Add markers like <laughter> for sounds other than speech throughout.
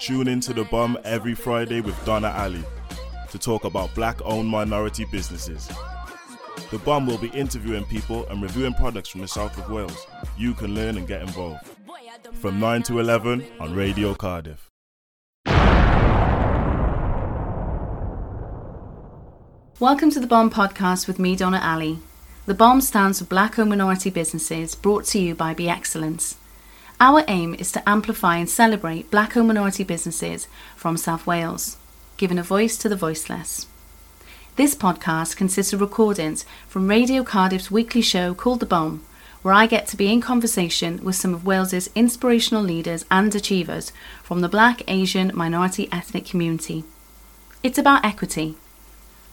Tune into The Bomb every Friday with Donna Ali to talk about black owned minority businesses. The Bomb will be interviewing people and reviewing products from the south of Wales. You can learn and get involved. From 9 to 11 on Radio Cardiff. Welcome to the Bomb podcast with me, Donna Ali. The Bomb stands for Black owned minority businesses brought to you by Be Excellence. Our aim is to amplify and celebrate black owned minority businesses from South Wales, giving a voice to the voiceless. This podcast consists of recordings from Radio Cardiff's weekly show called The Bomb, where I get to be in conversation with some of Wales's inspirational leaders and achievers from the black, Asian, minority ethnic community. It's about equity.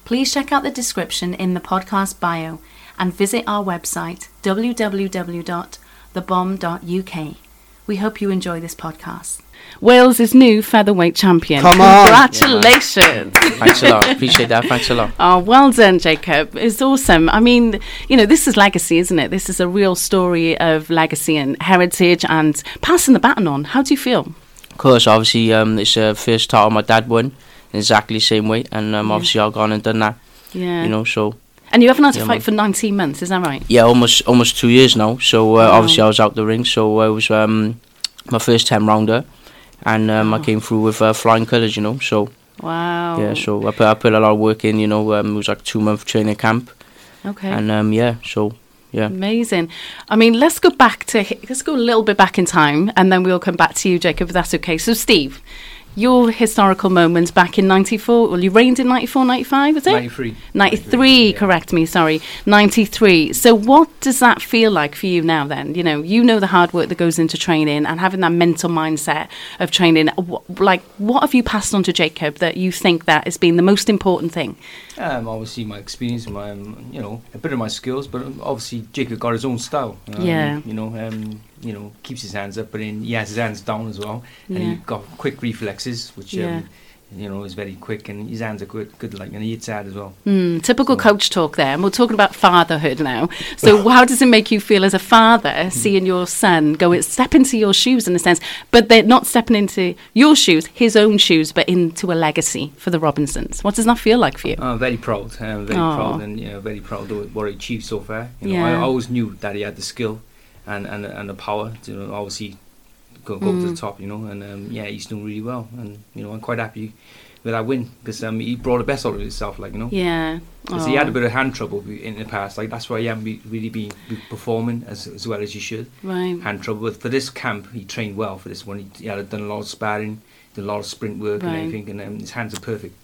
Please check out the description in the podcast bio and visit our website www.thebomb.uk. We hope you enjoy this podcast. Wales' is new featherweight champion. Come on. Congratulations. Thanks a lot. Appreciate that. Thanks a lot. <laughs> Oh, well done, Jacob. It's awesome. I mean, you know, this is legacy, isn't it? This is a real story of legacy and heritage and passing the baton on. How do you feel? Of course, obviously, um, it's the first title my dad won in exactly the same way, and um, obviously I've gone and done that. Yeah. You know, so and you haven't had to Yeah, fight man. for 19 months, is that right? yeah, almost almost two years now. So uh, Wow. obviously I was out the ring, so uh, it was um, my first ten rounder, and um, I came through with uh, flying colours. You know, so Wow. yeah, so I put I put a lot of work in. You know, um, it was like two month training camp, Okay. and um, yeah, so yeah. Amazing. I mean, let's go back to let's go a little bit back in time, and then we'll come back to you, Jacob. If that's okay. So, Steve, your historical moments back in '94. Well, you reigned in '94, '95, was it? 93. 93, yeah. correct me, sorry. 93. So, what does that feel like for you now then? You know, you know the hard work that goes into training and having that mental mindset of training. Like, what have you passed on to Jacob that you think that has been the most important thing? Um, obviously, my experience, my um, you know, a bit of my skills, but obviously Jacob got his own style. Um, Yeah. You know, um, you know, keeps his hands up, but then he has his hands down as well, and Yeah. he got quick reflexes, which Yeah. You know is very quick, and his hands are good, good like, and he hits hard as well. Mm, typical So- coach talk there. And we're talking about fatherhood now. So, <laughs> how does it make you feel as a father seeing your son go it step into your shoes in a sense, but they're not stepping into your shoes, his own shoes, but into a legacy for the Robinsons? What does that feel like for you? I'm very proud, I'm very Aw. proud, and you know, very proud of what he achieved so far. You know, Yeah. I always knew that he had the skill and and, and the power to you know, obviously go, go to Mm. the top. You know, and um, yeah, he's doing really well, and you know, I'm quite happy with that win because um, he brought the best out of himself. Like you know, Yeah. because he had a bit of hand trouble in the past. Like that's why he hasn't be, really been performing as as well as he should. Right. Hand trouble, but for this camp, he trained well for this one. He, he had done a lot of sparring, did a lot of sprint work Right. and everything, and um, his hands are perfect.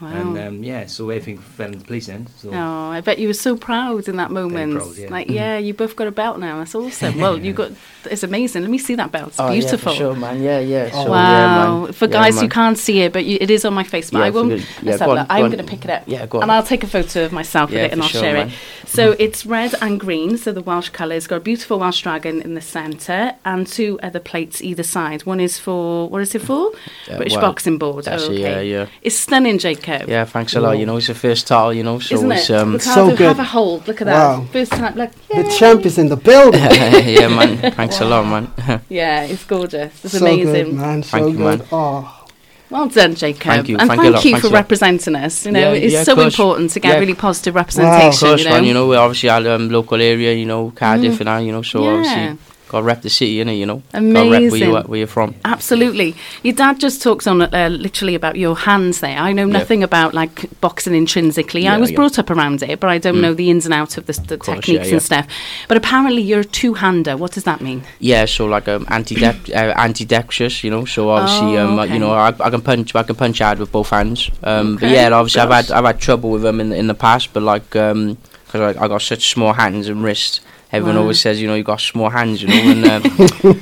Wow. And um, yeah, so everything fell into place then. So. Oh, I bet you were so proud in that moment. proud, yeah. Like, yeah, <laughs> you both got a belt now. That's awesome. Well, you got. It's amazing. Let me see that belt. It's Oh, beautiful. Yeah, for sure, man. Yeah, yeah. Oh, wow. Yeah, man. For Yeah, guys who can't see it, but you, it is on my face. But Yeah, I won't. Yeah, go on, go I'm going to pick it up. Yeah, go on. And I'll take a photo of myself with it and I'll sure, share man. it. So it's red and green, so the Welsh colours. Got a beautiful Welsh dragon in the centre and two other plates either side. One is for, what is it for? Yeah, British well, boxing board. that's oh, okay. yeah, yeah. It's stunning, Jacob. Yeah, thanks a lot. You know, it's the first title, you know, so Isn't it's it? um Ricardo, So good. have a hold. Look at that. Wow. First time, look. The champ is in the building. <laughs> yeah, man. <laughs> Thanks a lot, man. <laughs> Yeah, it's gorgeous. It's so amazing. good, man. So Thank you, good. man. Oh, Well done, Jacob. Thank you, And thank thank, you you for a lot. representing us. You know, Yeah, it's yeah, so important to get Yeah. really positive of representation. course, you know, man. You know, we're obviously had um, local area, you know, Cardiff and that, you know, so Yeah. obviously got to rep the city, innit, you know. Got to rep where, you, Amazing. where you're from. Absolutely. Your dad just talks on uh, literally about your hands there. I know Yeah. nothing about like boxing intrinsically. I was yeah. brought up around it, but I don't Mm. know the ins and outs of the, the course, techniques yeah, yeah. and stuff. But apparently you're a two-hander. What does that mean? Yeah, so like um, anti-dep- <clears throat> uh, ambidextrous, you know. So obviously, Oh, um, okay. you know, I, I can punch, I can punch hard with both hands. Um, Okay, But yeah, obviously, I've had, I've had trouble with them in in the past. But like, um 'cause I, I got such small hands and wrists. Everyone Wow. always says, you know, you got small hands, you know. And, um,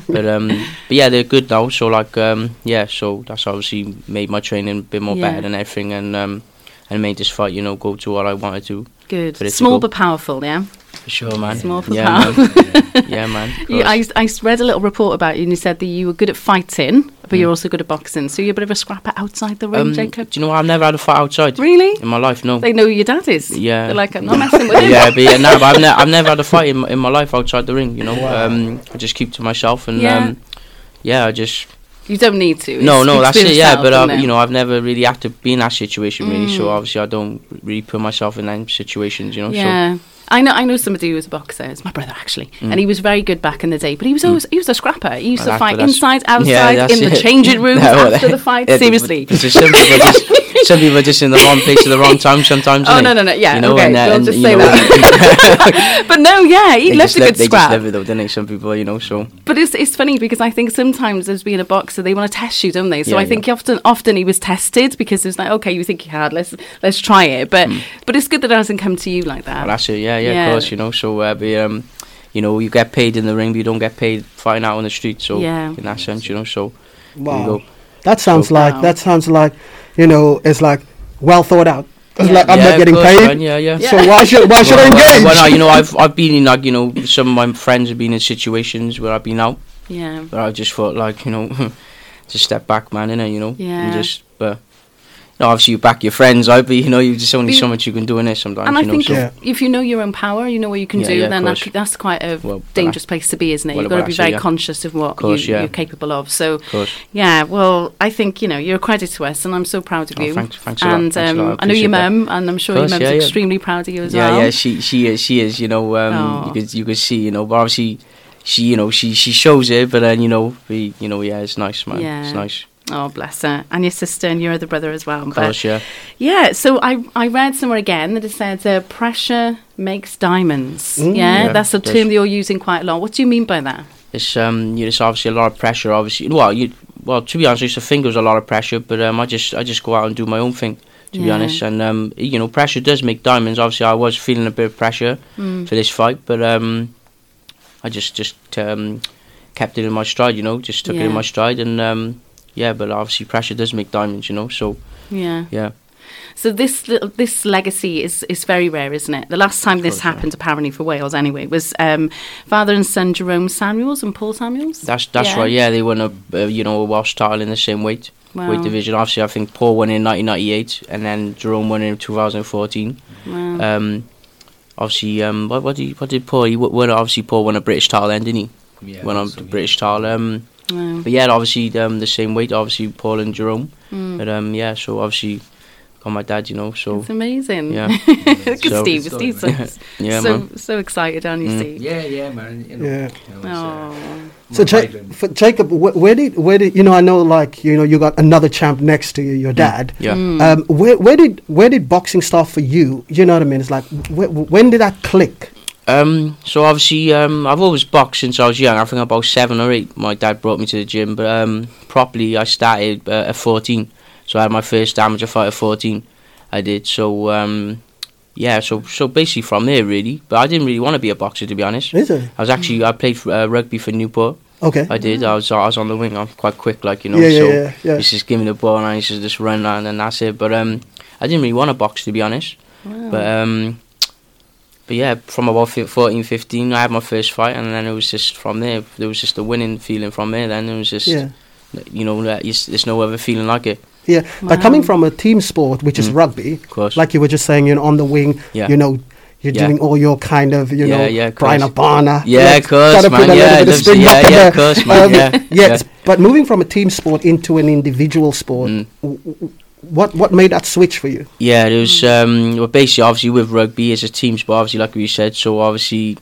<laughs> but um, but yeah, they're good now. So like, um, yeah, so that's obviously made my training a bit more Yeah. better than everything, and um, and made this fight, you know, go to what I wanted to. Good. Small but powerful, yeah? For sure, man. Small for yeah, power. man. yeah, man. <laughs> You. I, I read a little report about you and you said that you were good at fighting, but Mm. you're also good at boxing. So you're a bit of a scrapper outside the ring, Um, Jacob? Do you know what? I've never had a fight outside Really? in my life. No. They know who your dad is. Yeah. They're like, I'm not <laughs> messing with him. yeah, but yeah, no, but I've, ne- <laughs> I've never had a fight in my, in my life outside the ring. You know, Wow. um, I just keep to myself, and Yeah. um, yeah, I just You don't need to. No, It no, speaks that's for it. Yeah, itself, but doesn't I've, it? you know, I've never really had to be in that situation really. So Mm. obviously, I don't really put myself in them situations. You know. Yeah. I know. I know somebody who was a boxer. It's my brother actually, and he was very good back in the day. But he was always he was a scrapper. He used Mm. Well, to fight inside, outside, that's in the it. changing rooms <laughs> No, after the fight. <laughs> yeah, Seriously. but- but <laughs> <laughs> some people just are just in the wrong place at the wrong time sometimes. Oh no no no yeah You know, okay and, uh, we'll and, just say know, that. <laughs> <laughs> but no yeah he they loved just a live- good They just scrap. live it though, don't they? Some people, you know. So But it's it's funny because I think sometimes as being a boxer they want to test you, don't they? So Yeah, I think often often he was tested because it's like okay you think you're hard let's let's try it, but but it's good that it hasn't come to you like that. Well, that's it. Yeah, yeah, Yeah. of course. You know. So, uh, but, um, you know, you get paid in the ring, but you don't get paid fighting out on the street. So Yeah. in that sense, you know. So there you Wow. Go. That sounds So- like Wow. that sounds like you know it's like well thought out. It's Yeah. like I'm yeah, not getting course, paid, man, Yeah, yeah. so why should why should I well, engage? Well, no, you know, I've I've been in like you know some of my friends have been in situations where I've been out, yeah. but I just thought like you know, <laughs> just step back, man, innit, you know, Yeah. and just but. No, obviously you back your friends out, but you know, you just only so much you can do in it sometimes. And I you know, think so, Yeah. if, if you know your own power, you know what you can Yeah, do, yeah, then that, that's quite a Well, but dangerous place to be, isn't it? well, You've got to be very yeah. conscious of what course, you, yeah. you're capable of. So, of yeah, well, I think, you know, you're a credit to us, and I'm so proud of Oh, you. thanks- thanks and thanks a lot, I um, I know your mum, and I'm sure course, your mum's yeah, yeah. extremely proud of you as yeah, well. yeah, yeah, she she is, she is. You know, um, you could you could see, you know, but obviously she, you know, she she shows it, but then you know, we, you know, yeah, it's nice, man. It's nice. Oh, bless her. And your sister and your other brother as well. Of But course, yeah. Yeah, so I, I read somewhere again that it said uh, pressure makes diamonds. Mm. yeah, Yeah, that's a term that you're using quite a lot. What do you mean by that? It's um, yeah, it's obviously a lot of pressure. Obviously, well, you well, to be honest, I used to think it was a lot of pressure, but um, I just I just go out and do my own thing. To be honest, and um, you know, pressure does make diamonds. Obviously, I was feeling a bit of pressure Mm. for this fight, but um, I just just um, kept it in my stride. You know, just took it in my stride, and um, yeah, but obviously, pressure does make diamonds. You know, so Yeah. yeah. So this this legacy is is very rare, isn't it? The last time this course, yeah. happened, apparently for Wales anyway, was um, father and son Jerome Samuels and Paul Samuels. That's that's Yeah. right. Yeah, they won a uh, you know a Welsh title in the same weight Wow. weight division. Obviously, I think Paul won in 1998, and then Jerome won in 2014. Wow. Um, obviously, um, what, what did what did Paul? He won obviously Paul won a British title, then didn't he? Yeah, won a so, the yeah. British title. Um, wow. but yeah, obviously um, the same weight. Obviously Paul and Jerome. Mm. But um, yeah, so obviously got my dad, you know. So It's amazing. yeah, <laughs> Look at So- Steve. Story, Steve's man. so, yeah, so, man. so excited, aren't you, Mm. Steve? Yeah, yeah, man. You know, Yeah. you know, it's, uh, Oh. So Ja- Jacob, wh- where did where did you know? I know, like you know, you got another champ next to you, your dad. Yeah. Mm. Um, where where did where did boxing start for you? You know what I mean? It's like wh- wh- when did that click? Um, so obviously, um, I've always boxed since I was young. I think about seven or eight. My dad brought me to the gym, but um, properly I started uh, at 14. So I had my first amateur fight at 14. I did. So um, yeah. So so basically from there really. But I didn't really want to be a boxer to be honest. Is it I was actually I played uh, rugby for Newport. okay? I did. I was I was on the wing. I'm quite quick, like you know. yeah, yeah, so yeah, yeah. He's just give me the ball and I to just run and that's it. But um, I didn't really want to box to be honest. Wow. But um, but yeah, from about fif- 14, 15, I had my first fight, and then it was just from there. There was just a winning feeling from there. Then it was just, yeah. you know, there's no other feeling like it. Yeah, but coming from a team sport, which is Mm. rugby, Of course. like you were just saying, you know, on the wing, yeah. you know, you're Yeah. doing all your kind of, you Yeah, know, yeah, of Brian. Abana. yeah, of course, gotta put man. a Yeah, bit of loves yeah, yeah, of course, man. Um, yeah, Yes, but moving from a team sport into an individual sport, Mm. w- w- what what made that switch for you? Yeah, it was um well basically obviously with rugby it's a team sport obviously like we said so obviously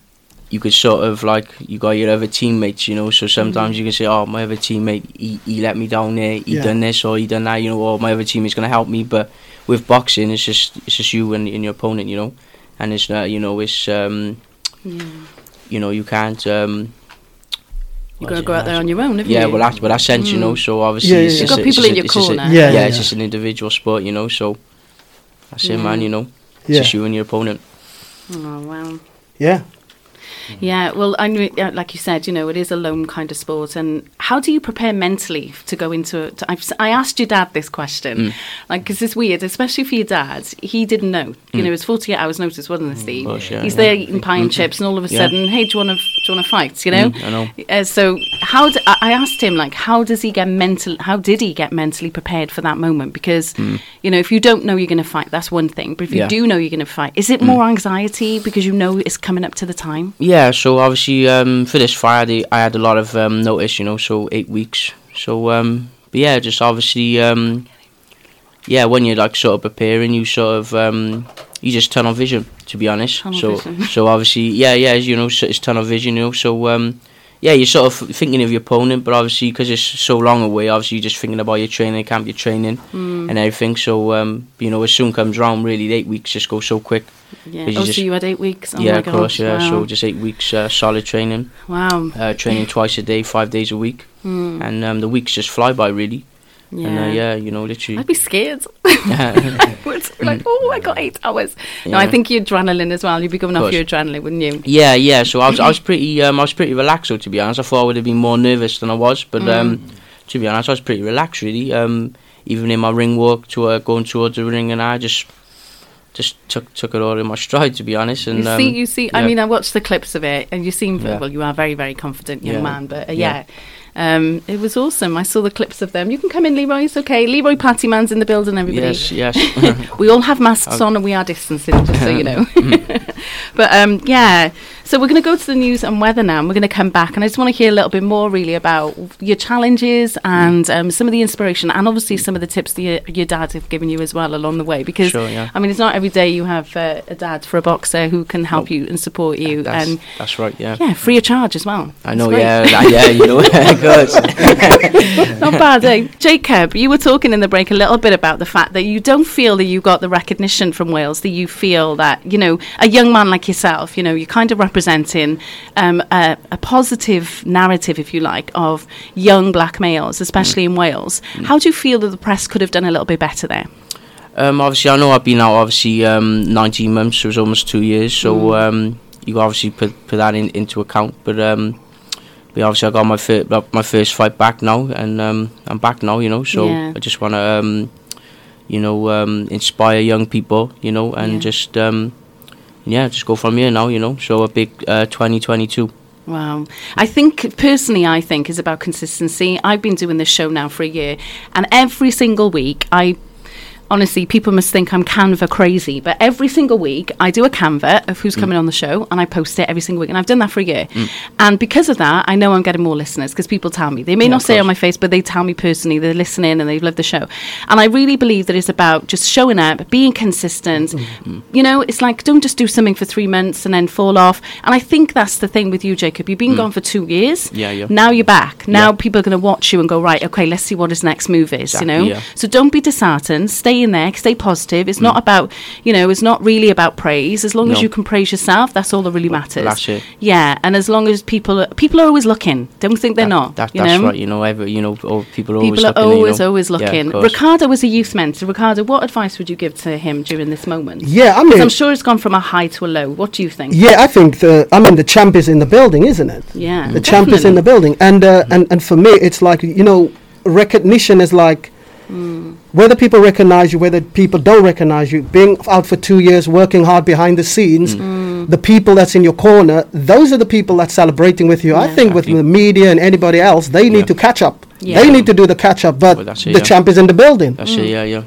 you could sort of like you got your other teammates you know so sometimes you can say oh my other teammate he, he let me down there he Yeah. done this or he done that you know or my other teammate's gonna help me but with boxing it's just it's just you and, and your opponent you know and it's not you know it's um yeah. you know you can't um You've what got to go out there on your own, haven't yeah, you? well, that's, well, that sense, you know. Mm. So obviously, Yeah, yeah, it's yeah. You've got a- it's people just in a- your it's a- corner. Yeah, yeah, yeah, it's just an individual sport, you know. So that's it, Yeah. man. You know, it's Yeah, just you and your opponent. Oh, wow. yeah. Yeah, well, I knew, yeah, like you said, you know, it is a lone kind of sport. And how do you prepare mentally to go into it? I've, s- I asked your dad this question, Mm. like, because it's weird, especially for your dad. He didn't know. You Mm. know, it was 48 hours notice, wasn't it, Steve? course, yeah, He's yeah. there eating pie and chips, and all of a Yeah. sudden, hey, do you want to do you want to fight? You know. Mm, I know. Uh, so how I asked him like how does he get mental how did he get mentally prepared for that moment because you know if you don't know you're going to fight that's one thing but if you Mm. Yeah. Mm. do know you're going to fight is it more anxiety because you know it's coming up to the time Yeah, so obviously um, for this fight, I had, I had a lot of um, notice, you know, so eight weeks. So um, but yeah, just obviously um, yeah, when you're like sort of preparing, you sort of um, you just turn on vision. To be honest, Tunnel so vision. so obviously yeah, yeah, you know, so it's tunnel vision, you know. So um, yeah, you're sort of thinking of your opponent, but obviously because it's so long away, obviously you're just thinking about your training camp, your training, Mm. and everything. So um, you know, as soon comes round, really, the eight weeks just go so quick. Yeah. You Oh, just- so you had eight weeks. Oh yeah, of course, yeah. Wow. So just eight weeks uh, solid training, wow. uh, training twice a day, five days a week, Mm. and um, the weeks just fly by really. Yeah. And uh, yeah, you know, literally. I'd be scared. <laughs> yeah, It's like, oh, I got eight hours. No, I think your adrenaline as well. You'd be going off your adrenaline, wouldn't you? yeah, yeah. So I was, I was <clears throat> pretty, um, I was pretty relaxed. So to be honest, I thought I would have been more nervous than I was, but um, Mm. to be honest, I was pretty relaxed really. Um, even in my ring walk to uh, going towards the ring, and I just, just took took it all in my stride. To be honest, and you um, see, you see. I mean, I watched the clips of it, and you seem Yeah. well. You are very, very confident young Yeah. man. But uh, Yeah. Um, it was awesome. I saw the clips of them. You can come in, Leroy. It's okay. Leroy Patty Man's in the building. Everybody. yes, yes. <laughs> we all have masks on and we are distancing, just so you <laughs> know. <laughs> but um, yeah, so we're going to go to the news and weather now, and we're going to come back, and I just want to hear a little bit more, really, about your challenges and um, some of the inspiration, and obviously some of the tips that your, your dad have given you as well along the way. Because Sure, yeah. I mean, it's not every day you have uh, a dad for a boxer who can help you and support you, that's, and that's right. Yeah. yeah, free of charge as well. I know, yeah, yeah, you know, <laughs> good. <laughs> Not bad, eh? Jacob, you were talking in the break a little bit about the fact that you don't feel that you got the recognition from Wales, that you feel that, you know, a young man like yourself, you know, you're kind of representing um, a, a positive narrative, if you like, of young black males, especially in Wales. How do you feel that the press could have done a little bit better there? Um, obviously, I know I've been out obviously um, 19 months, so it was almost two years. So Mm. um, you obviously put put that in, into account. But um, but obviously, I got my first my first fight back now, and um, I'm back now. You know, so Yeah. I just want to um, you know um, inspire young people. You know, and Yeah. just um, yeah, just go from here now. You know, show a big uh, 2022. Wow. I think, personally, I think is about consistency. I've been doing this show now for a year, and every single week, I honestly, people must think I'm Canva crazy, but every single week I do a Canva of who's mm. coming on the show and I post it every single week. And I've done that for a year. Mm. And because of that, I know I'm getting more listeners because people tell me. They may Yeah, not say on my face, but they tell me personally they're listening and they've loved the show. And I really believe that it's about just showing up, being consistent. Mm-hmm. You know, it's like don't just do something for three months and then fall off. And I think that's the thing with you, Jacob. You've been mm. gone for two years. Yeah, yeah. Now you're back. Now Yeah. people are going to watch you and go, right, okay, let's see what his next move is, Exactly, you know? yeah. So don't be disheartened. Stay in there. Stay positive. It's not about, you know, it's not really about praise. As long as Mm. You can praise yourself, that's all that really matters. that's it. Yeah, and as long as people people are always looking. Don't think they're That- not. That, you that's know? right. You know, every, you know, people are always are looking. you always, know. always looking. course. Ricardo was a youth mentor. Ricardo, what advice would you give to him during this moment? Yeah, I 'Cause mean, I'm sure it's gone from a high to a low. What do you think? yeah, I think the I mean the champ is in the building, isn't it? Yeah, the champ is in the building, and uh, and and for me, it's like you know, recognition is like whether people recognize you, whether people don't recognize you. Being out for two years, working hard behind the scenes, mm. the people that's in your corner, those are the people that's celebrating with you. I Yeah. think with the media and anybody else, they need Yeah. to catch up. Yeah. They need to do the catch up, but Well, that's the champ is in the building. That's it. Yeah, yeah,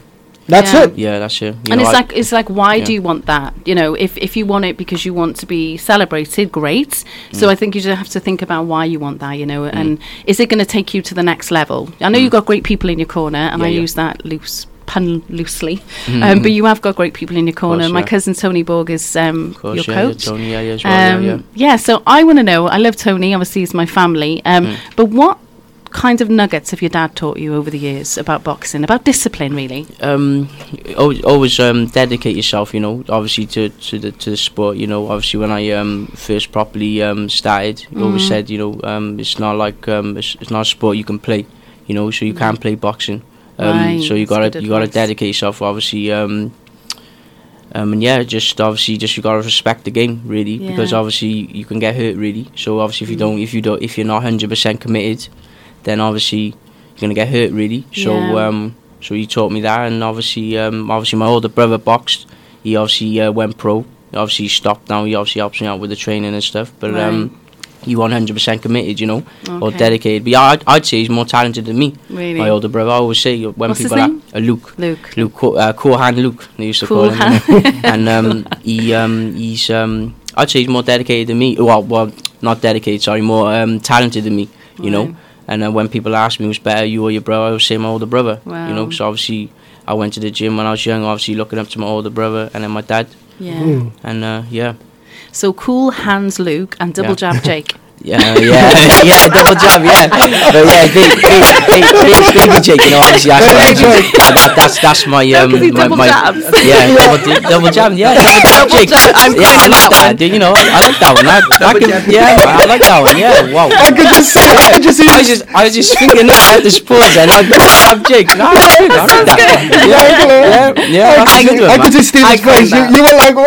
That's Yeah. it. yeah. That's it. You and know, it's I- like it's like why do you want that you know if if you want it because you want to be celebrated great Mm. so i think you just have to think about why you want that you know and is it going to take you to the next level i know you've got great people in your corner and Mm. Yeah, i yeah. use that loose pun loosely um, but you have got great people in your corner course, my yeah. cousin tony borg is um, of course, your yeah, yeah, coach Tony, yeah, yeah, as well, um, yeah, yeah. yeah, so I want to know. I love Tony. Obviously, he's my family. Um, Mm. But what kind of nuggets have your dad taught you over the years about boxing, about discipline, really? um, always, always um, dedicate yourself. You know, obviously to to the to the sport. You know, obviously when I um, first properly um, started, he always said, you know, um, it's not like um, it's, it's not a sport you can play. You know, so you can't play boxing. Um, Right, so you gotta you gotta dedicate yourself. Obviously. Um, um, and yeah, just obviously, just you gotta respect the game really, because obviously you can get hurt really. So obviously, if you Mm. don't, if you don't, if you're not hundred percent committed, then obviously you're gonna get hurt really. So Yeah. um, so he taught me that, and obviously, um, obviously my older brother boxed. He obviously uh, went pro. Obviously, he stopped now. He obviously helps me out with the training and stuff. But um, he 100% committed, you know, or dedicated. But yeah, I'd, I'd say he's more talented than me. Really? My older brother. I always say when What's people are uh, Luke. Luke. Luke, Co- uh, Cool Hand Luke, they used to Cool call him. <laughs> and um, he, um, he's, um, I'd say he's more dedicated than me. Well, well, not dedicated, sorry, more um, talented than me. You know, And then when people ask me who's better, you or your brother, I would say my older brother. Wow. You know, so obviously I went to the gym when I was young, obviously looking up to my older brother and then my dad. Yeah. Mm. And uh, yeah, So cool hands, Luke and double Yeah. jab Jake. <laughs> yeah, yeah, <laughs> yeah, double jab, yeah. But yeah, big, big, big, big, baby Jake, you know, obviously that's, Baby that, that, that's, that's my, No, um, 'cause my, my, jabs. yeah, <laughs> double, di- double jab, yeah, double jab <laughs> Double Jake. jab, I'm yeah, I like that that, dude, you know, I like that one. I, I can, yeah, I like that one, yeah, wow. I could just see, I could just see. I was just, I was just thinking that at this pause, and like double jab Jake. No, that's good. I like that. Yeah, yeah, yeah. That's I, a good I could just see Steven's I got face. You, you were like, whoa.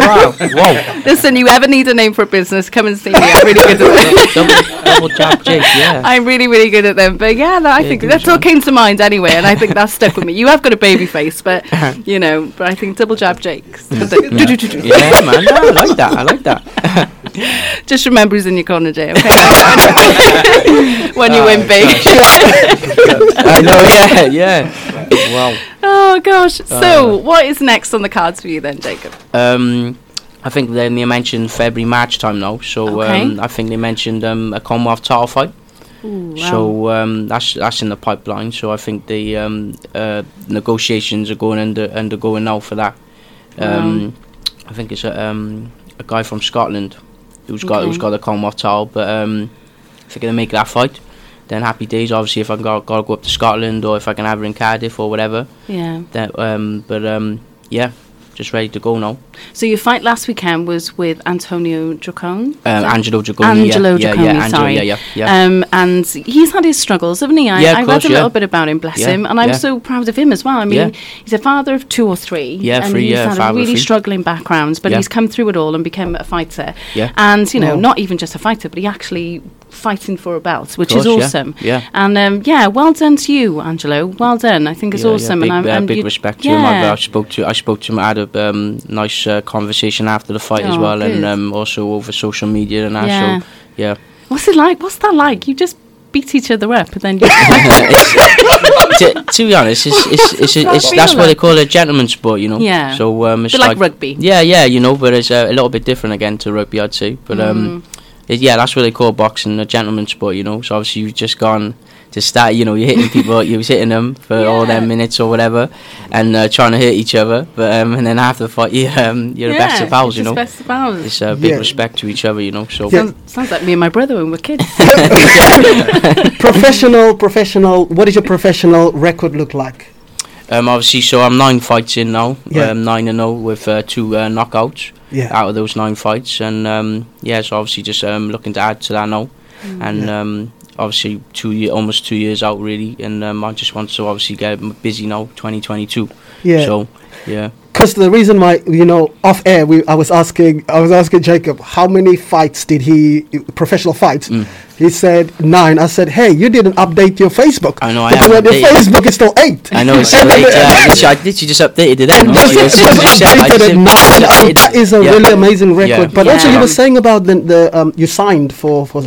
Wow, whoa. Listen, you ever need a name for a business, come and I'm really good at them. double, double jab Jake. Yeah. <laughs> I'm really, really good at them. But yeah, no, I think good that's what job. came to mind anyway, and I think that's stuck with me. You have got a baby face, but <laughs> uh-huh. you know, but I think double jab Jake's. Mm. yeah, man. No, I like that. I like that. <laughs> Just remember who's in your corner, Jay. Okay. when you win oh, big. I know. Yeah, yeah. Wow. oh gosh. So, uh, what is next on the cards for you then, Jacob? Um, I think they, mentioned February, March time now. So Okay. um, I think they mentioned um, a Commonwealth title fight. Ooh, wow. So um, that's that's in the pipeline. So I think the um, uh, negotiations are going under undergoing now for that. Um, I think it's a um, a guy from Scotland who's got who's Okay. got the Commonwealth title. But um, if they're gonna make that fight, then happy days. Obviously, if I got got to go up to Scotland or if I can have her in Cardiff or whatever. yeah. Then um, but um, yeah, just ready to go now. So your fight last weekend was with Antonio Dragone. Um, Angelo Dragone. Angelo yeah, yeah, Dragone, yeah, Angelo, sorry. yeah, yeah, yeah. Um, and he's had his struggles, haven't he? I, Yeah, of I course, read a yeah. little bit about him, bless Yeah, him, and I'm yeah. so proud of him as well. I mean, Yeah. he's a father of two or three, Yeah, and three, he's yeah, had a really struggling background, but Yeah. he's come through it all and became a fighter. Yeah. And you know, not even just a fighter, but he actually fighting for a belt, which is course, yeah, awesome. yeah. And um, yeah, well done to you, Angelo. Well done. I think it's Yeah, yeah, awesome. big, and I'm uh, big you- respect to him. I, yeah. I spoke to I spoke to him. I had a um, nice uh, conversation after the fight as Oh, well, good. and um, also over social media and that. Yeah. So yeah, What's it like? What's that like? You just beat each other up, and then <laughs> <laughs> to, to be honest, it's it's, it's, it's, that's what they call a gentleman's sport, you know. Yeah. So um, it's bit like rugby. Yeah, yeah, you know, but it's uh, a little bit different again to rugby, I'd say. But um, Mm. It, yeah, that's what they call boxing, a gentleman's sport, you know. So obviously you've just gone to start, you know, you're hitting people, <laughs> you was hitting them for all their minutes or whatever, and uh, trying to hit each other. But um, and then after the fight, you um, you're the best of pals, you know. Best of pals. It's uh, big Yeah. respect to each other, you know. So Yeah. Sounds, sounds like me and my brother when we're kids. <laughs> <laughs> professional, professional. What does your professional record look like? um, obviously, so I'm nine fights in now, Yeah. um, nine and zero with uh, two uh, knockouts. Yeah. out of those nine fights, and um, yeah, so obviously just um, looking to add to that now, and Yeah. um, obviously two year, almost two years out really, and um, I just want to obviously get busy now, 2022. Yeah. So yeah, Because the reason why you know off air, we I was asking I was asking Jacob how many fights did he professional fights. Mm. He said nine. I said, hey, you didn't update your Facebook. I know, I because on your. Facebook it's still eight. I know it's then- Uh, <laughs> literally, I literally just updated it then. Just- honestly, as soon as you just updated just at nine. updated it. that is a Yeah. really amazing record. Yeah. But also, you were saying about the, the um, you signed for for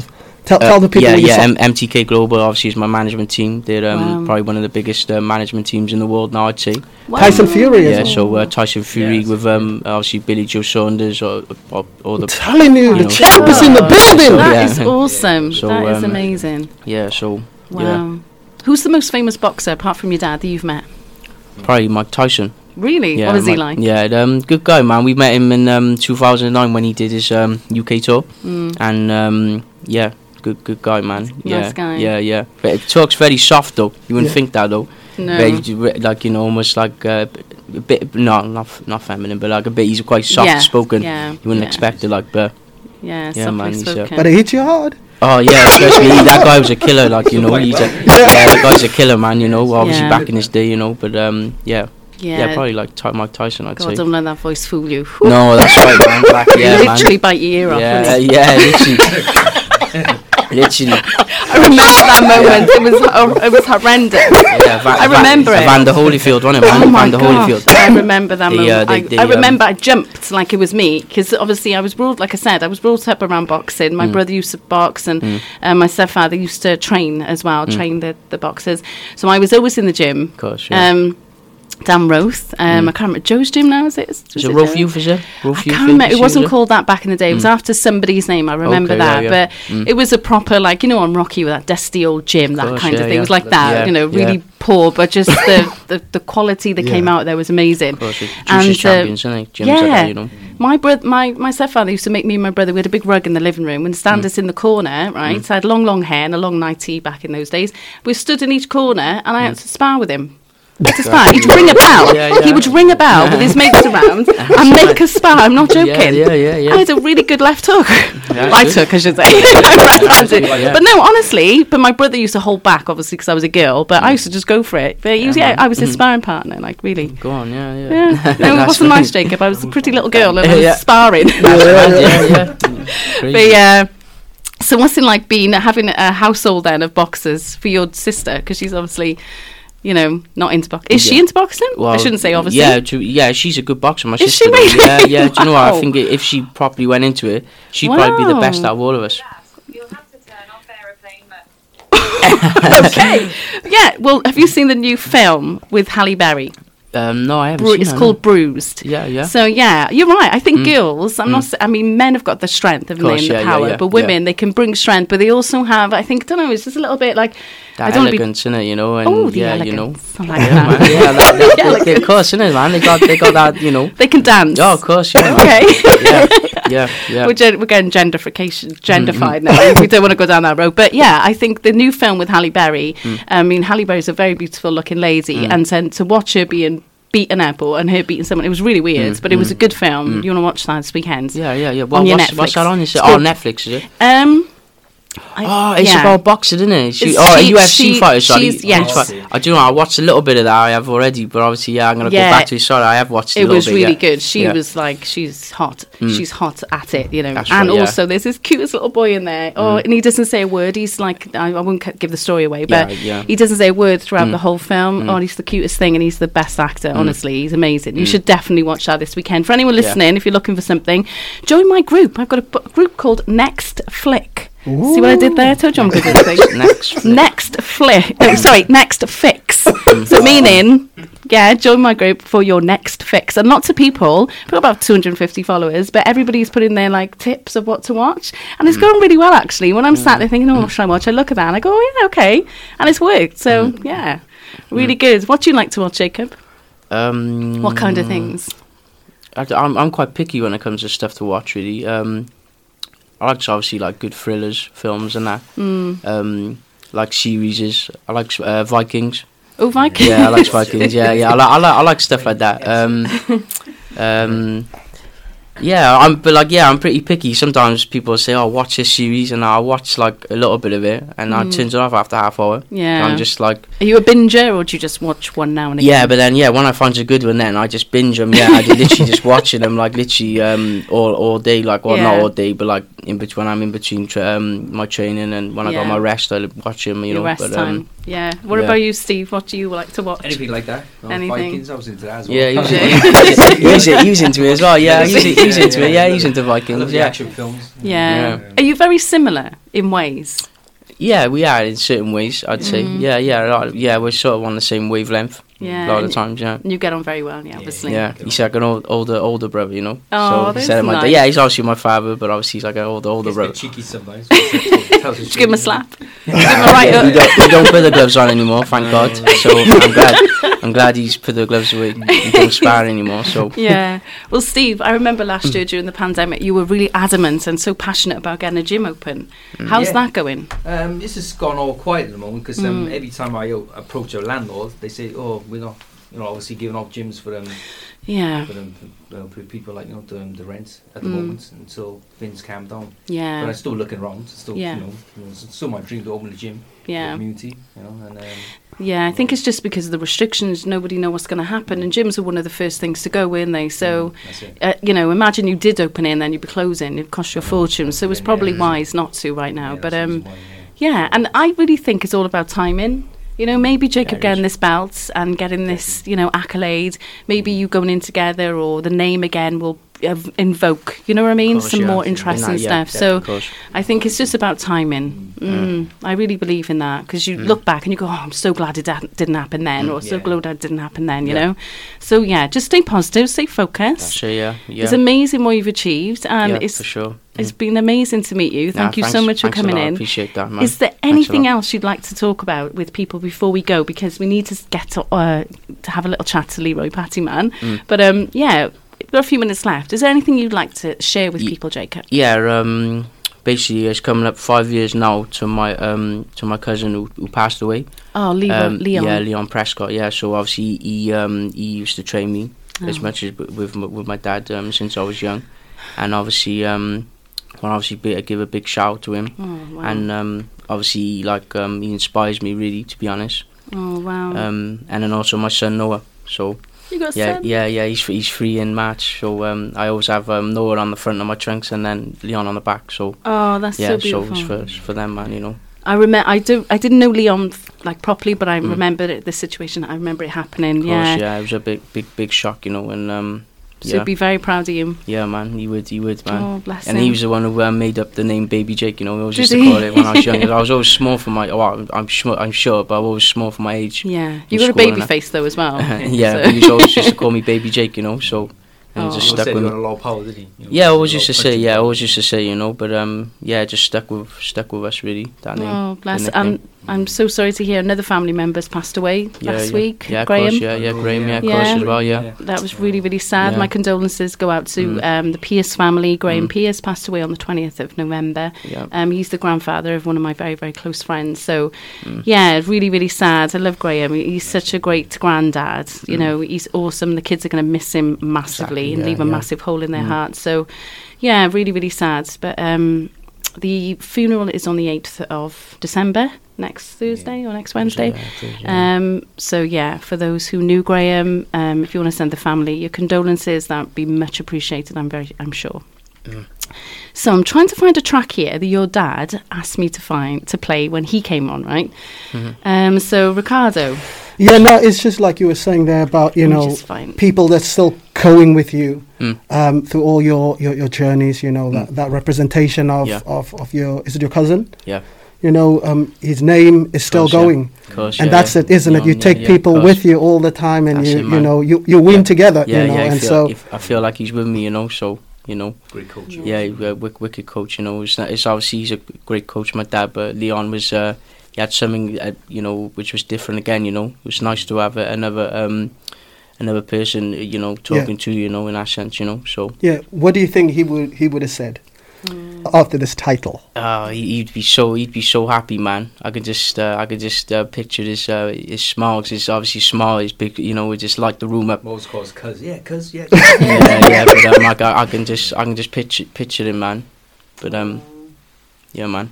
tell, tell the people Uh, yeah, yeah. M- MTK Global obviously is my management team. They're um, Wow. probably one of the biggest uh, management teams in the world now. I'd say. Wow. Tyson Fury as Yeah. well. So uh, Tyson Fury Yes. with um, obviously Billy Joe Saunders or, or, or the telling you, you the know. champ is in the building. That Yeah. is awesome. <laughs> So, that is um, amazing. yeah. So Wow. yeah, Who's the most famous boxer apart from your dad that you've met? probably Mike Tyson. Really? Yeah, what was he Mike- like? Yeah, um, good guy, man. We met him in um, 2009 when he did his um, UK tour, Mm. and um, yeah, good good guy, man. yeah, guy. yeah, yeah. But it talks very soft though. You wouldn't Yeah. think that though. No. Very, like you know, almost like uh, a bit no, not not feminine, but like a bit. He's quite soft Yeah, spoken. yeah, You wouldn't yeah. expect it, like, but Yeah, Yeah, man, he's, uh. But it hit you hard. oh yeah, especially he, that guy was a killer. Like you know, <laughs> he's a yeah, that guy's a killer, man. You know, obviously Yeah. back in his day, you know, but um, yeah, yeah. yeah, probably like Ty- Mike Tyson, I'd God, say. don't let that voice fool you. No, that's right, man. Back, <laughs> yeah, man. literally bite your ear off. Yeah, yeah, literally. <laughs> literally. <laughs> I remember that moment. It was hor- it was horrendous. Yeah, Van, I remember Van, it. Evander Holyfield, wasn't it, man? Oh my Van gosh, Holyfield. I remember that The, moment. uh, the- I, the, I um, remember I jumped like it was me because obviously I was brought, like I said, I was brought up around boxing. Mm. My brother used to box, and uh, my stepfather used to train as well, train the the boxers. So I was always in the gym. Of course, yeah. Um, Dan Roth. Um, I can't remember Joe's gym now. Is it? Is, it Joe? Roth Youth, is it? Roth I can't remember. It wasn't called that back in the day. It was after somebody's name. I remember Okay, that. yeah. But Mm. it was a proper, like, you know, on Rocky with that dusty old gym, that kind of yeah, thing. It was like that, Yeah, you know, yeah. really poor, but just the, <laughs> the, the quality that came out there was amazing. Of course, And, uh, champions, isn't it? Gyms like yeah. you know. My brother, my, my stepfather used to make me and my brother. We had a big rug in the living room and stand Mm. us in the corner, right? So I had long, long hair and a long nightie back in those days. We stood in each corner and I had to spar with him. To spar. He'd ring a bell. Mm. Yeah, yeah. He would ring a bell with his mates <laughs> around and make a spar. I'm not joking. Yeah, yeah, yeah, yeah. I had a really good left hook. Yeah, right hook, I should say. <laughs> Yeah. But no, honestly, but my brother used to hold back, obviously, because I was a girl, but I used to just go for it. But he was, yeah. I was his Mhm. sparring partner, like, really. Go on, yeah, yeah. Yeah. <laughs> No, it wasn't nice. Jacob. I was a pretty little girl and I was Yeah. sparring. yeah, yeah. But yeah. So what's it like being having a household then of boxers for your sister? Because she's obviously, you know, not into boxing. Is she into boxing? I shouldn't say obviously. Yeah, to, yeah, she's a good boxer. My Is sister. she really? Yeah, yeah. Do you know what? I think if she properly went into it, she'd probably be the best out of all of us. You'll have to turn off aeroplane mode. <laughs> <laughs> okay. Yeah. Well, have you seen the new film with Halle Berry? Um, no, I haven't Bru- seen it's her, called Bruised. Yeah, yeah. So yeah, you're right. I think Mm. girls. I'm not. s- I mean, men have got the strength, haven't Course, they, and yeah, the power. yeah, but yeah. women, they can bring strength, but they also have. I think. don't know. It's just a little bit like. That don't wanna be- elegance in it, you know, and Oh, yeah, elegance. you know. I like Yeah, that. man. Yeah, that, that, <laughs> Yeah, they, they, of course, innit, man. They got, they got that, you know. They can dance. Oh, of course, yeah. <laughs> Okay. yeah, <laughs> yeah, yeah. We're, gen- we're getting genderification, Mm-hmm. now. we don't want to go down that road. But yeah, I think the new film with Halle Berry, Mm. I mean, Halle Berry's a very beautiful looking lady. And then to watch her being beaten up or and her beating someone, it was really weird, but it was a good film. You want to watch that this weekend? Mm. Yeah, yeah, yeah. Well, your what's, what's Netflix. that on? Is it on Netflix, is it? Um, I- ah, Oh, it's yeah. about boxing, isn't it? She, oh, she- a UFC she- fighter, sorry. yes. Fight- I do know, I watched a little bit of that, I have already, but obviously, yeah, I'm going to Yeah. go back to it. Sorry, I have watched it It was bit, really yeah. good. She was like, she's hot. Mm. She's hot at it, you know. That's and right, also, there's this cutest little boy in there. Oh, mm. and he doesn't say a word. He's like, I, I won't give the story away, but he doesn't say a word throughout mm. the whole film. Oh, he's the cutest thing, and he's the best actor. Honestly, he's amazing. You should definitely watch that this weekend. For anyone listening, if you're looking for something, join my group. I've got a group called Next Flick. See what I did there? I told you I'm good at things. <laughs> Next. Next flick. Oh, sorry, next fix. <laughs> Mm. so meaning, yeah, join my group for your next fix. And lots of people, got about 250 followers, but everybody's putting their like tips of what to watch, and it's mm. going really well actually. When I'm sat mm. there thinking, oh, what should I watch? I look at that and I go, oh yeah, okay, and it's worked. So yeah, really good. What do you like to watch, Jacob? Um, What kind of things? I, am I'm quite picky when it comes to stuff to watch, really. Um, I like to obviously like good thrillers, films, and that. Mm. Um, like series. I like uh, Vikings. Oh, Vikings. Yeah, I like Vikings. Yeah, yeah. I like, I like, I like stuff like that. Um, <laughs> um, yeah, I'm, but like, yeah, I'm pretty picky. Sometimes people say, "Oh, watch this series," and I watch like a little bit of it, and I turn it off after half hour. Yeah. I'm just like, Are you a binger or do you just watch one now and again? yeah, but then yeah, when I find a good one, then I just binge them. Yeah, I literally just <laughs> watching them like literally um all all day, like well not all day, but like in between when I'm in between tra- um my training and when I got my rest, I watch them. You Your know, rest but time. um yeah. What yeah. about you, Steve? What do you like to watch? Anything like that? Oh, Anything. Vikings, I was into that as well. yeah, he was, <laughs> Yeah. he, was, he was into it as well. Yeah, he was, he was into it. Yeah, he was into I love Vikings. the Yeah, action films. Yeah. Yeah. Are you very similar in ways? yeah, we are in certain ways. I'd say. Mm. Yeah, yeah, like, yeah. We're sort of on the same wavelength Yeah. a lot of times. Yeah. You get on very well, yeah, obviously. Yeah, he's like an old, older, older brother, you know. Oh, so that's said it like nice. Yeah, he's obviously my father, but obviously he's like an older, older He's brother. cheeky sometimes. <laughs> Just give him a slap. give him a right we hook. don't, we don't put the gloves on anymore, thank God. So I'm glad. <laughs> I'm glad he's put the gloves away. He don't <laughs> spar anymore. So Yeah. Well, Steve, I remember last year during the pandemic, you were really adamant and so passionate about getting a gym open. How's Yeah. that going? Um, this has gone all quiet at the moment because um, Mm. every time I o- approach a landlord, they say, "Oh, we're not, you know, obviously giving up gyms for them, Yeah. for them, uh, for people like you know doing the rent at the Mm. moment until things calm down." Yeah. But Yeah. I'm still looking around. Still, Yeah. you know, you know, it's still my dream to open a gym, Yeah. community, you know, and um, Yeah, I think it's just because of the restrictions. Nobody know what's going to happen, and gyms are one of the first things to go, weren't they? So, that's uh, you know, imagine you did open it and then you'd be closing. It'd cost you a fortune. So it's probably wise not to right now. Yeah, but um, why, yeah. Yeah, and I really think it's all about timing. You know, maybe Jacob getting this belt and getting this, you know, accolade. Maybe you going in together, or the name again will invoke. You know what I mean? course, Some yeah. more In interesting that, yeah, stuff. yeah, so. I think it's just about timing. Mm, I really believe in that because you look back and you go, "Oh, I'm so glad it da- didn't happen then," or "So glad it didn't happen then." You know. So yeah, just stay positive, stay focused. It, yeah, yeah. It's amazing what you've achieved, and it's for sure. it's been amazing to meet you. Nah, Thank you so much for coming in. appreciate that, man. Is there anything else you'd like to talk about with people before we go? Because we need to get to, uh, to have a little chat to Leroy Patty Man. Mm. But um, yeah, we've got a few minutes left. Is there anything you'd like to share with Ye- people, Jacob? Yeah, um, basically, it's coming up five years now to my um to my cousin who, who passed away. Oh, Leroy, um, Leon. Yeah, Leon Prescott. Yeah, so obviously he um he used to train me as Oh. much as with m- with my dad um since I was young, and obviously um. I obviously be, give a big shout out to him, Oh, wow. and um, obviously like um, he inspires me really, to be honest. oh, wow. Um, and then also my son Noah. So you got yeah, yeah, yeah. He's he's free in March, so um, I always have um, Noah on the front of my trunks and then Leon on the back. So Oh, that's yeah, so so it's for for them, man. You know. I remember. I do. I didn't know Leon like properly, but I Mm. remember it, the situation. I remember it happening. Course, yeah. yeah. It was a big, big, big shock, you know. And um, So yeah, be very proud of you. yeah, man. He would, he would, man. Oh, bless and him. he was the one who uh, made up the name Baby Jake. You know, I always Did used to he? call it when I was young. <laughs> I was always small for my. Oh, I'm, I'm, sm- I'm sure, but I was always small for my age. yeah, you in got a baby face though as well. <laughs> yeah, So- <laughs> but he was always used to call me Baby Jake. You know, so and Oh. just stuck with me. a lot of power, did he? You know, Yeah, I a always used to say, yeah, I power. always used to say, you know, but um, yeah, it just stuck with stuck with us really. That name. Oh, bless. the And nickname. I'm so sorry to hear another family member's passed away yeah, last yeah. week. Yeah, of Graham. course, yeah, yeah, Graham, yeah, of Yeah. course as well, yeah. That was really, really sad. Yeah. My condolences go out to Mm. um, the Pierce family. Graham Mm. Pierce passed away on the 20th of November. Yeah. Um, he's the grandfather of one of my very, very close friends. So, Mm. yeah, really, really sad. I love Graham. He's such a great granddad. You Mm. know, he's awesome. The kids are going to miss him massively Exactly, and yeah, leave a yeah. massive hole in their Mm. heart. So, yeah, really, really sad. But um, the funeral is on the 8th of December, next Thursday or next Wednesday. Yeah, yeah. Um, so yeah, for those who knew Graham, um, if you want to send the family your condolences, that would be much appreciated. I'm very, I'm sure. Mm. So I'm trying to find a track here that your dad asked me to find to play when he came on, right? Mhm. Um, so Ricardo, Yeah, no, it's just like you were saying there about you know people that's still going with you Mm. um, through all your, your, your journeys. You know that, that representation of, Yeah. of, of your is it your cousin? Yeah. You know, um, his name is still course, going, Of course, and yeah, that's yeah. it, isn't it? You take yeah, people with you all the time, and That's you you know you, you win Yeah. together. Yeah, you know, yeah. I and feel, so if, I feel like he's with me, you know. So you know, Great culture. yeah, he- uh, wicked coach. You know, it's, not, it's obviously he's a great coach. My dad, but Leon was. Uh, he had something, uh, you know, which was different again. You know, it was nice to have a, another, um, another person, you know, talking to you, you know, in that sense. You know, so yeah. What do you think he would he would have said. After this title? he- he'd be so, he'd be so happy, man. I could just, uh, I could just uh, picture his, uh, his smile. 'cause His obviously smile is big. You know, it just light the room up. Most calls, cuz, yeah, cuz, yeah. <laughs> yeah, yeah, but um, I, I can just I can just picture picture him, man. But um, yeah, man.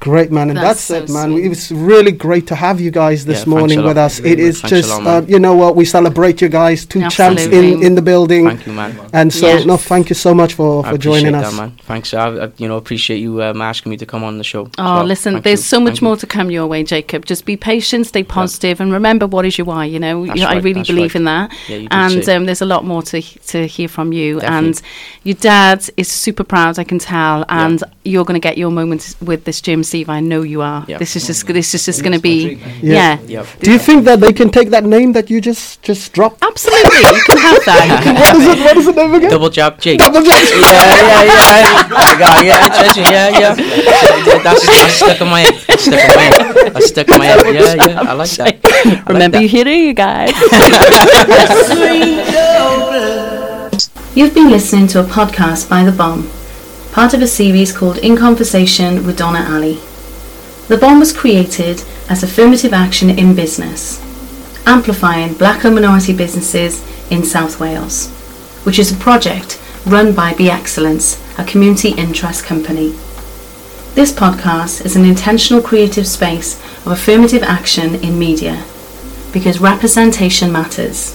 Great man, and That's that's, so it, man. sweet. It was really great to have you guys this thanks morning with us. It is It you is very much. just, lot, uh, you know what, we celebrate you guys, two champs in, in the building, Thank you, man. and so Yes. no, thank you so much for, for joining appreciate us. that, man. Thanks. I, I you know appreciate you um, asking me to come on the show. Oh, well. listen, Thank there's you. so much Thank you. more to come your way, Jacob. Just be patient, stay positive, and remember what is your why. You know, That's You- I right, really believe right. in that. Yeah, and um, there's a lot more to to hear from you. Definitely. And your dad is super proud, I can tell. And you're going to get your moment with this gym Steve. I know you are. Yeah. This is just mm-hmm. this is just going to be. Yeah. yeah. yeah. Do you think that they can take that name that you just just dropped? Absolutely, you can have that. You can <laughs> what is it? What is the name again? Double jab, Jake. Double J. yeah, yeah, yeah. I got, yeah, trust me, yeah, yeah. <laughs> yeah <laughs> that's, that's stuck in my head. That's stuck in my head. That's stuck in my head. Yeah, yeah. I like that. I like Remember, that. you hear it, you guys. You've been listening to a podcast by The Bomb, part of a series called In Conversation with Donna Ali. The Bomb was created as affirmative action in business, amplifying black and minority businesses in South Wales, which is a project run by Be Excellence, a community interest company. This podcast is an intentional creative space of affirmative action in media because representation matters.